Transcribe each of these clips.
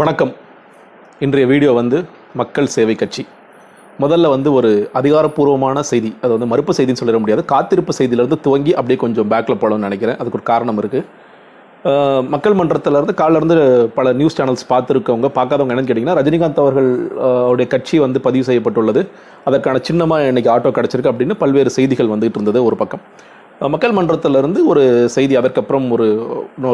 வணக்கம். இன்றைய வீடியோ வந்து மக்கள் சேவை கட்சி. முதல்ல வந்து ஒரு அதிகாரப்பூர்வமான செய்தி அது வந்து மறுப்பு செய்தின்னு சொல்லிட முடியாது. காத்திருப்பு செய்தியிலேருந்து துவங்கி அப்படியே கொஞ்சம் பேக்கில் போகணும்னு நினைக்கிறேன். அதுக்கு ஒரு காரணம் இருக்குது மக்கள் மன்றத்திலேருந்து காலிலேருந்து பல நியூஸ் சேனல்ஸ் பார்த்துருக்கவங்க பார்க்காதவங்க என்னன்னு கேட்டிங்கன்னா ரஜினிகாந்த் அவர்கள் உடைய கட்சி வந்து பதிவு செய்யப்பட்டுள்ளது. அதற்கான சின்னமாக இன்னைக்கு ஆட்டோ கிடச்சிருக்கு அப்படின்னு பல்வேறு செய்திகள் வந்துகிட்டு இருந்தது ஒரு பக்கம். மக்கள் மன்றத்திலேருந்து ஒரு செய்தி அதற்கப்புறம் ஒரு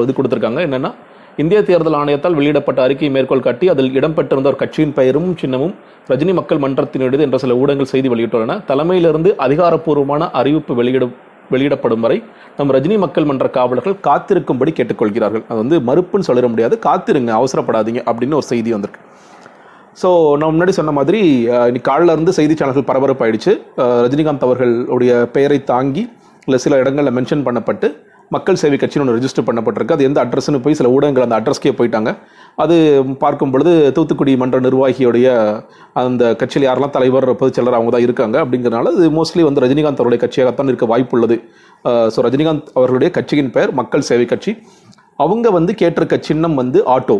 இது கொடுத்துருக்காங்க. என்னென்னா இந்திய தேர்தல் ஆணையத்தால் வெளியிடப்பட்ட அறிக்கையை மேற்கோள் காட்டி அதில் இடம்பெற்றிருந்த ஒரு கட்சியின் பெயரும் சின்னமும் ரஜினி மக்கள் மன்றத்தினுடையது என்ற சில ஊடகங்கள் செய்தி வெளியிட்டுள்ளன. தலைமையிலிருந்து அதிகாரப்பூர்வமான அறிவிப்பு வெளியிட வெளியிடப்படும் வரை நம் ரஜினி மக்கள் மன்ற காவலர்கள் காத்திருக்கும்படி கேட்டுக்கொள்கிறார்கள். அது வந்து மறுப்புன்னு சொல்லிட முடியாது. காத்திருங்க அவசரப்படாதீங்க அப்படின்னு ஒரு செய்தி வந்திருக்கு. ஸோ நான் முன்னாடி சொன்ன மாதிரி இன்னைக்கு காலைல இருந்து செய்தி சேனல்கள் பரபரப்பாயிடுச்சு. அஹ், ரஜினிகாந்த் அவர்களுடைய பெயரை தாங்கி இல்லை சில இடங்களில் மென்ஷன் பண்ணப்பட்டு மக்கள் சேவை கட்சின்னு ஒன்று ரெஜிஸ்டர் பண்ணப்பட்டிருக்கு. அது எந்த அட்ரஸ்னு போய் சில ஊடகங்கள் அந்த அட்ரஸ்க்கே போயிட்டாங்க. அது பார்க்கும் பொழுது தூத்துக்குடி மன்ற நிர்வாகியுடைய அந்த கட்சியில் யாரெல்லாம் தலைவர் பொதுச்செயலர் அவங்க தான் இருக்காங்க. அப்படிங்கிறனால இது மோஸ்ட்லி வந்து ரஜினிகாந்த் அவருடைய கட்சியாகத்தான் இருக்க வாய்ப்புள்ளது ஸோ ரஜினிகாந்த் அவர்களுடைய கட்சியின் பெயர் மக்கள் சேவை கட்சி. அவங்க வந்து கேட்டிருக்க சின்னம் வந்து ஆட்டோ.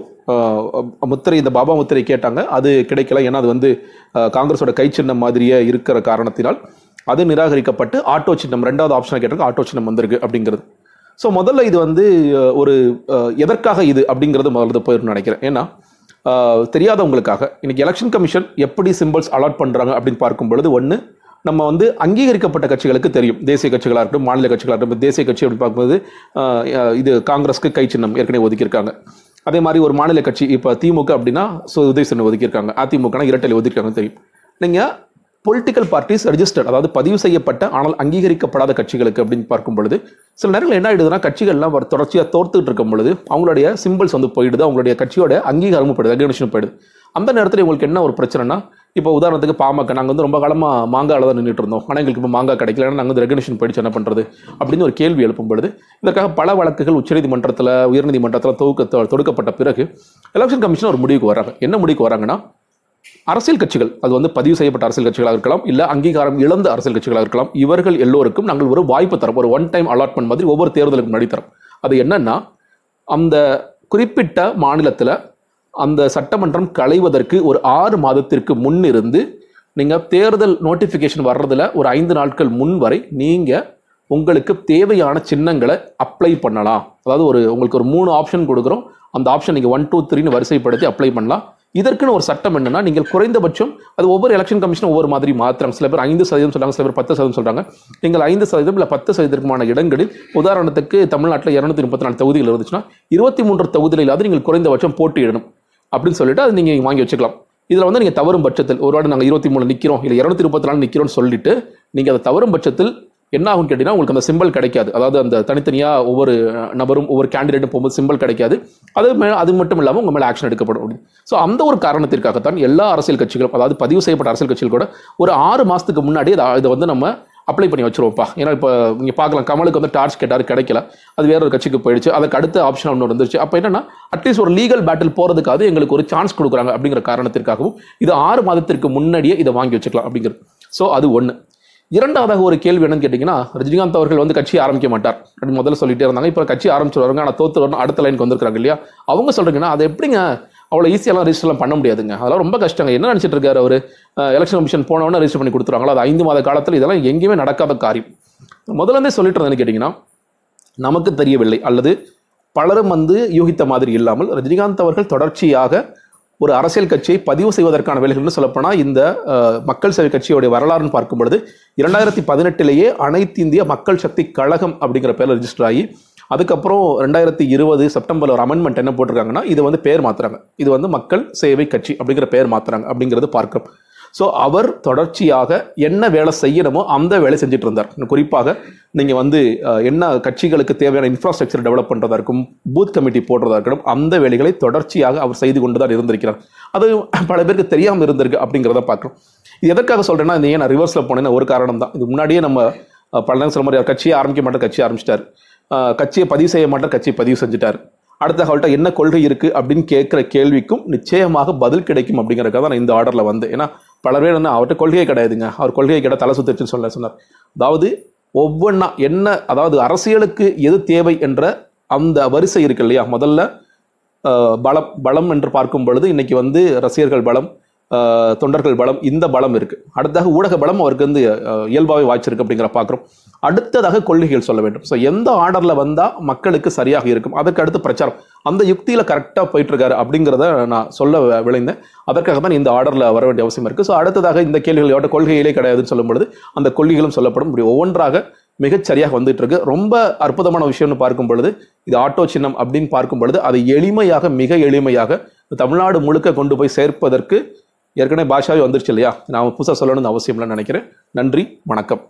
முத்திரை இந்த பாபா முத்திரை கேட்டாங்க. அது கிடைக்கல. ஏன்னா அது வந்து காங்கிரஸோட கை சின்னம் மாதிரியே இருக்கிற காரணத்தினால் அது நிராகரிக்கப்பட்டு ஆட்டோ சின்னம் ரெண்டாவது ஆப்ஷனாக கேட்டிருக்க ஆட்டோ சின்னம் வந்திருக்கு அப்படிங்கிறது. ஸோ முதல்ல இது வந்து ஒரு எதற்காக இது அப்படிங்கிறது முதல்ல போயிடும் நினைக்கிறேன். ஏன்னா தெரியாதவங்களுக்காக இன்னைக்கு எலெக்ஷன் கமிஷன் எப்படி சிம்பிள்ஸ் அலாட் பண்ணுறாங்க அப்படின்னு பார்க்கும் பொழுது ஒன்று நம்ம வந்து அங்கீகரிக்கப்பட்ட கட்சிகளுக்கு தெரியும். தேசிய கட்சிகளாக இருக்கட்டும் மாநில கட்சிகளாக இருக்கட்டும் தேசிய கட்சி அப்படின்னு பார்க்கும்போது இது காங்கிரஸ்க்கு கை சின்னம் ஏற்கனவே ஒதுக்கியிருக்காங்க. அதே மாதிரி ஒரு மாநில கட்சி இப்போ திமுக அப்படின்னா ஸோ சின்னம் ஒதுக்கியிருக்காங்க. அதிமுகனா இரட்டலை ஒதுக்கியிருக்காங்க தெரியும். நீங்கள் பொலிட்டிக்கல் பார்ட்டிஸ் ரெஜிஸ்டர்ட் அதாவது பதிவு செய்யப்பட்ட ஆனால் அங்கீகரிக்கப்படாத கட்சிகளுக்கு அப்படின்னு பார்க்கும் பொழுது சில நேரங்கள் என்ன ஆயிடுதுன்னா கட்சிகள்லாம் வர- தொடர்ச்சியா தோர்த்துட்டு இருக்கும் பொழுது அவங்களுடைய சிம்பிள்ஸ் வந்து போயிடுது அவங்களுடைய கட்சியோட அங்கீகாரமும் போயிடுது ரெகனேஷன் போயிடுது. அந்த நேரத்தில் உங்களுக்கு என்ன ஒரு பிரச்சனைனா இப்போ உதாரணத்துக்கு பாமக நாங்கள் வந்து ரொம்ப காலமாக மாங்காவில் தான் நின்றுட்டு இருந்தோம். ஆனால் எங்களுக்கு இப்போ மாங்காய் கிடைக்கல ஏன்னா நாங்கள் வந்து ரெகனேஷன் போயிடுச்சு என்ன பண்ணுறது அப்படின்னு ஒரு கேள்வி எழுப்பும் பொழுது இதற்காக பல வழக்குகள் உச்சநீதிமன்றத்தில் உயர்நீதிமன்றத்தில் தொகுக்க தொடுக்கப்பட்ட பிறகு எலெக்ஷன் கமிஷன் ஒரு முடிவுக்கு வராங்க. என்ன முடிவுக்கு வராங்கன்னா அரசியல் கட்சிகள் அது வந்து பதிவு செய்யப்பட்ட அரசியல் கட்சிகளாக இருக்கலாம் இல்லை அங்கீகாரம் இழந்த அரசியல் கட்சிகளாக இருக்கலாம் இவர்கள் எல்லோருக்கும் நாங்கள் ஒரு வாய்ப்பு தரோம் ஒரு ஒன் டைம் அலாட்மெண்ட் மாதிரி ஒவ்வொரு தேர்தலுக்கு முன்னாடி தரோம். அது என்னன்னா அந்த குறிப்பிட்ட மாநிலத்தில் அந்த சட்டமன்றம் களைவதற்கு ஒரு ஆறு மாதத்திற்கு முன் இருந்து நீங்கள் தேர்தல் நோட்டிஃபிகேஷன் வர்றதுல ஒரு ஐந்து நாட்கள் முன் வரை நீங்கள் உங்களுக்கு தேவையான சின்னங்களை அப்ளை பண்ணலாம். அதாவது ஒரு உங்களுக்கு ஒரு மூணு ஆப்ஷன் கொடுக்குறோம். அந்த ஆப்ஷன் நீங்கள் ஒன் டூ த்ரீன்னு வரிசைப்படுத்தி அப்ளை பண்ணலாம். இதற்குன்னு ஒரு சட்டம் என்னன்னா நீங்கள் குறைந்தபட்சம் அது ஒவ்வொரு எலெக்ஷன் கமிஷன் ஒவ்வொரு மாதிரி மாத்திரம். சில பேர் ஐந்து சதவீதம் சொல்றாங்க சில பேர் பத்து சதவீதம் சொல்றாங்க. நீங்கள் ஐந்து சதவீதம் இல்லை பத்து சதவீதமான இடங்களில் உதாரணத்துக்கு தமிழ்நாட்டில் இருநூத்தி முப்பத்தி நாலு தொகுதிகள் இருந்துச்சுன்னா இருபத்தி மூன்று தொகுதியிலாவது நீங்கள் குறைந்தபட்சம் போட்டியிடணும் அப்படின்னு சொல்லிட்டு அது நீங்கள் வாங்கி வச்சுக்கலாம். இதில் வந்து நீங்கள் தவறும் பட்சத்தில் ஒரு வாட்டி நாங்கள் இருபத்தி மூணு நிற்கிறோம் இல்லை இரநூத்தி முப்பத்தி நாலு நிற்கிறோம்னு சொல்லிட்டு நீங்கள் அதை தவறும் பட்சத்தில் என்ன ஆகும் கேட்டிங்கன்னா உங்களுக்கு அந்த சிம்பிள் கிடைக்காது. அதாவது அந்த தனித்தனியாக ஒவ்வொரு நபரும் ஒவ்வொரு கேண்டிடேட்டும் போகும்போது சிம்பிள் கிடைக்காது. அது மே அது மட்டும் இல்லாமல் உங்கள் மேலே ஆக்ஷன் எடுக்கப்படும் ஸோ அந்த ஒரு காரணத்திற்காகத்தான் எல்லா அரசியல் கட்சிகளும் அதாவது பதிவு செய்யப்பட்ட அரசியல் கட்சிகள் கூட ஒரு ஆறு மாதத்துக்கு முன்னாடி இதை இதை வந்து நம்ம அப்ளை பண்ணி வச்சிருவோம்ப்பா. ஏன்னா இப்போ நீங்கள் பார்க்கலாம் கமலுக்கு வந்து டார்ச் கேட்டார் கிடைக்கல. அது வேற ஒரு கட்சிக்கு போயிடுச்சு. அதுக்கு அடுத்த ஆப்ஷன் ஒன்று வந்துருச்சு. அப்போ என்னன்னா அட்லீஸ்ட் ஒரு லீகல் பேட்டில் போகிறதுக்காவது எங்களுக்கு ஒரு சான்ஸ் கொடுக்குறாங்க அப்படிங்கிற காரணத்திற்காகவும் இது ஆறு மாதத்திற்கு முன்னாடியே இதை வாங்கி வச்சுக்கலாம் அப்படிங்கிறது. ஸோ அது ஒன்று இரண்டாவதாக ஒரு கேள்வி என்னன்னு கேட்டிங்கன்னா ரஜினிகாந்த் அவர்கள் வந்து கட்சி ஆரம்பிக்க மாட்டார். அப்படின்னு முதல்ல சொல்லிட்டே இருந்தாங்க. இப்போ கட்சி ஆரம்பிச்சிருவாங்க ஆனால் தோத்து வரணும் அடுத்த லைனுக்கு வந்திருக்காங்க இல்லையா? அவங்க சொல்கிறீங்கன்னா அது எப்படிங்க அவ்வளோ ஈஸியெல்லாம் ரெஜிஸ்டர்லாம் பண்ண முடியாதுங்க. அதெல்லாம் ரொம்ப கஷ்டங்க. என்ன நினச்சிட்டு இருக்காரு அவர்? எலெக்ஷன் கமிஷன் போனவொடனே ரெஜிஸ்டர் பண்ணி கொடுத்துருவாங்களா? அது ஐந்து மாத காலத்தில் இதெல்லாம் எங்கேயுமே நடக்காத காரியம். முதலேருந்தே சொல்லிட்டு இருந்தேன்னு கேட்டிங்கன்னா நமக்கு தெரியவில்லை. அல்லது பலரும் வந்து யூகித்த மாதிரி இல்லாமல் ரஜினிகாந்த் அவர்கள் தொடர்ச்சியாக ஒரு அரசியல் கட்சியை பதிவு செய்வதற்கான வேலைகள்னு சொல்லப்போனால் இந்த மக்கள் சேவை கட்சியோடைய வரலாறுன்னு பார்க்கும் பொழுது இரண்டாயிரத்தி பதினெட்டிலேயே அனைத்து இந்திய மக்கள் சக்தி கழகம் அப்படிங்கிற பேரில் ரெஜிஸ்டர் ஆகி அதுக்கப்புறம் ரெண்டாயிரத்தி இருபது செப்டம்பரில் ஒரு அமெண்ட்மெண்ட் என்ன போட்டிருக்காங்கன்னா இது வந்து பேர் மாற்றுறாங்க இது வந்து மக்கள் சேவை கட்சி அப்படிங்கிற பேர் மாற்றுறாங்க அப்படிங்கிறது பார்க்கிறோம். ஸோ அவர் தொடர்ச்சியாக என்ன வேலை செய்யணுமோ அந்த வேலை செஞ்சுட்டு இருந்தார் குறிப்பாக நீங்கள் வந்து என்ன கட்சிகளுக்கு தேவையான இன்ஃப்ராஸ்ட்ரக்சர் டெவலப் பண்ணுறதா இருக்கும் பூத் கமிட்டி போடுறதா இருக்கட்டும் அந்த வேலைகளை தொடர்ச்சியாக அவர் செய்து கொண்டு தான் இருந்திருக்கிறார். அது பல பேருக்கு தெரியாமல் இருந்திருக்கு அப்படிங்கிறத பார்க்குறோம். இது எதற்காக சொல்கிறேன்னா இந்த ஏன் நான் ரிவர்ஸில் போனேன்னா ஒரு காரணம் தான் இது முன்னாடியே நம்ம அஹ், பல நேரம் சொல்ல மாதிரி கட்சியை ஆரம்பிக்க மாட்டார் கட்சி ஆரம்பிச்சிட்டார். கட்சியை பதிவு செய்ய மாட்டார் கட்சியை பதிவு செஞ்சுட்டார். அடுத்த அவள்கிட்ட என்ன கொள்கை இருக்குது அப்படின்னு கேட்குற கேள்விக்கும் நிச்சயமாக பதில் கிடைக்கும் அப்படிங்கிறக்காக தான் நான் இந்த ஆர்டரில் வந்தேன். ஏன்னா பல பேர் என்ன அவர்கிட்ட கொள்கையே கிடையாதுங்க. அவர் கொள்கையை கிட தலை சுத்திருச்சுன்னு சொல்ல சொன்னார். அதாவது ஒவ்வொன்றா என்ன அதாவது அரசியலுக்கு எது தேவை என்ற அந்த வரிசை இருக்கு இல்லையா? முதல்ல பலம் பலம் என்று பார்க்கும் பொழுது இன்னைக்கு வந்து ரசிகர்கள் பலம் தொண்டர்கள் பலம் இந்த பலம் இருக்கு. அடுத்ததாக ஊடக பலம் அவருக்கு வந்து இயல்பாகவே இயல்பாவே வாய்ச்சிருக்கு அப்படிங்கிற பார்க்குறோம் அடுத்ததாக கொள்கைகள் சொல்ல வேண்டும். ஸோ எந்த ஆர்டரில் வந்தால் மக்களுக்கு சரியாக இருக்கும்? அதற்கு அடுத்து பிரச்சாரம். அந்த யுக்தியில் கரெக்டாக போயிட்டு இருக்காரு அப்படிங்கிறத நான் சொல்ல விளைந்தேன் அதற்காக தான் இந்த ஆர்டரில் வர வேண்டிய அவசியம் இருக்கு. ஸோ அடுத்ததாக இந்த கேள்விகள் எவ்வளோ கொள்கைகளே கிடையாதுன்னு சொல்லும் பொழுது அந்த கொள்கைகளும் சொல்லப்படும். இப்படி ஒவ்வொன்றாக மிகச்சரியாக வந்துட்டு இருக்கு. ரொம்ப அற்புதமான விஷயம்னு பார்க்கும் பொழுது இது ஆட்டோ சின்னம் அப்படின்னு பார்க்கும் பொழுது அதை எளிமையாக மிக எளிமையாக தமிழ்நாடு முழுக்க கொண்டு போய் சேர்ப்பதற்கு ஏற்கனவே பாஷாவே வந்துருச்சு இல்லையா? நான் புதுசாக சொல்லணும்னு அவசியம்லாம் நினைக்கிறேன். நன்றி வணக்கம்.